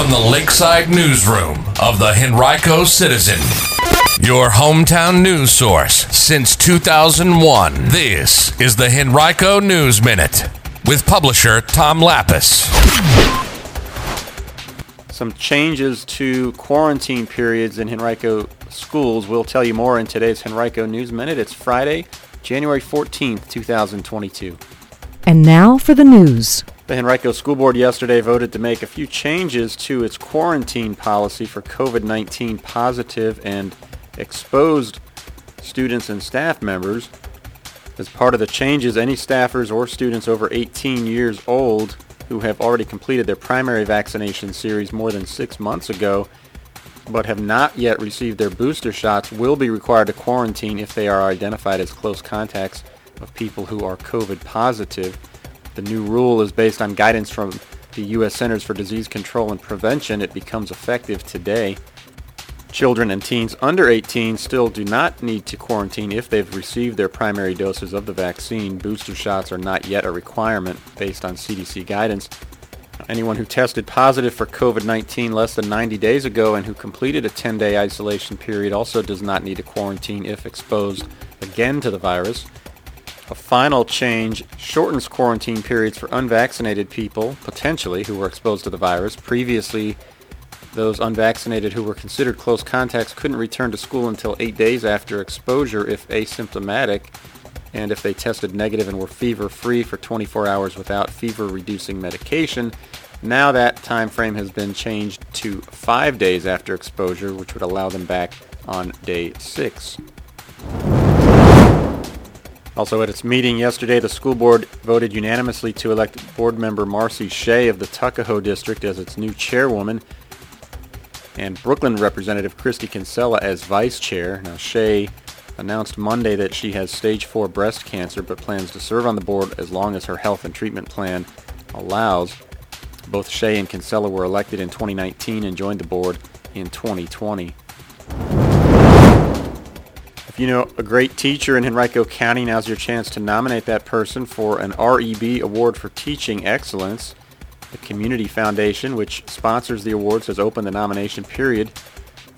from the Lakeside Newsroom of the Henrico Citizen, your hometown news source since 2001. This is the Henrico News Minute with publisher Tom Lappas. Some changes to quarantine periods in Henrico schools. We'll tell you more in today's Henrico News Minute. It's Friday, January 14th, 2022. And now for the news. The Henrico School Board yesterday voted to make a few changes to its quarantine policy for COVID-19 positive and exposed students and staff members. As part of the changes, any staffers or students over 18 years old who have already completed their primary vaccination series more than six months ago but have not yet received their booster shots will be required to quarantine if they are identified as close contacts of people who are COVID positive. The new rule is based on guidance from the U.S. Centers for Disease Control and Prevention. It becomes effective today. Children and teens under 18 still do not need to quarantine if they've received their primary doses of the vaccine. Booster shots are not yet a requirement based on CDC guidance. Anyone who tested positive for COVID-19 less than 90 days ago and who completed a 10-day isolation period also does not need to quarantine if exposed again to the virus. A final change shortens quarantine periods for unvaccinated people, potentially, who were exposed to the virus. Previously, those unvaccinated who were considered close contacts couldn't return to school until eight days after exposure if asymptomatic and if they tested negative and were fever-free for 24 hours without fever-reducing medication. Now that time frame has been changed to five days after exposure, which would allow them back on day six. Also at its meeting yesterday, the school board voted unanimously to elect board member Marcy Shea of the Tuckahoe District as its new chairwoman and Brookland Representative Kristi Kinsella as vice chair. Now Shea announced Monday that she has stage 4 breast cancer but plans to serve on the board as long as her health and treatment plan allows. Both Shea and Kinsella were elected in 2019 and joined the board in 2020 you know a great teacher in Henrico County, now's your chance to nominate that person for an REB Award for Teaching Excellence. The Community Foundation, which sponsors the awards, has opened the nomination period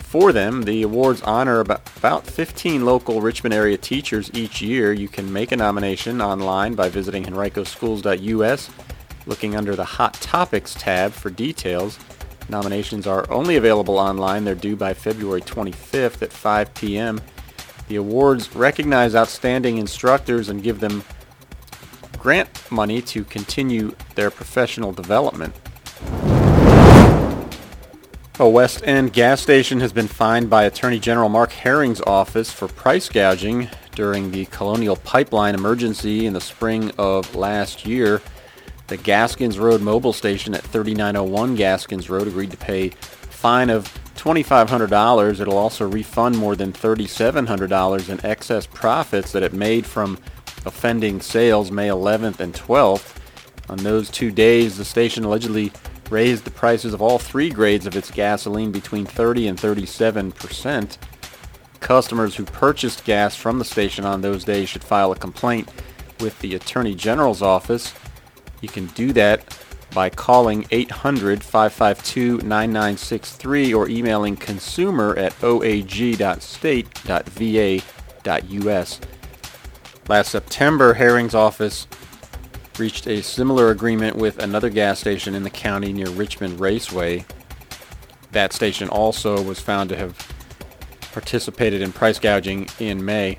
for them. The awards honor about, about 15 local Richmond area teachers each year. You can make a nomination online by visiting henricoschools.us, looking under the Hot Topics tab for details. Nominations are only available online. They're due by February 25th at 5 p.m. The awards recognize outstanding instructors and give them grant money to continue their professional development. A West End gas station has been fined by Attorney General Mark Herring's office for price gouging during the Colonial Pipeline emergency in the spring of last year. The Gaskins Road Mobil station at 3901 Gaskins Road agreed to pay a fine of $2,500. It'll also refund more than $3,700 in excess profits that it made from offending sales May 11th and 12th. On those two days, the station allegedly raised the prices of all three grades of its gasoline between 30 and 37 percent. Customers who purchased gas from the station on those days should file a complaint with the Attorney General's office. You can do that by calling 800-552-9963 or emailing consumer at oag.state.va.us. Last September, Herring's office reached a similar agreement with another gas station in the county near Richmond Raceway. That station also was found to have participated in price gouging in May.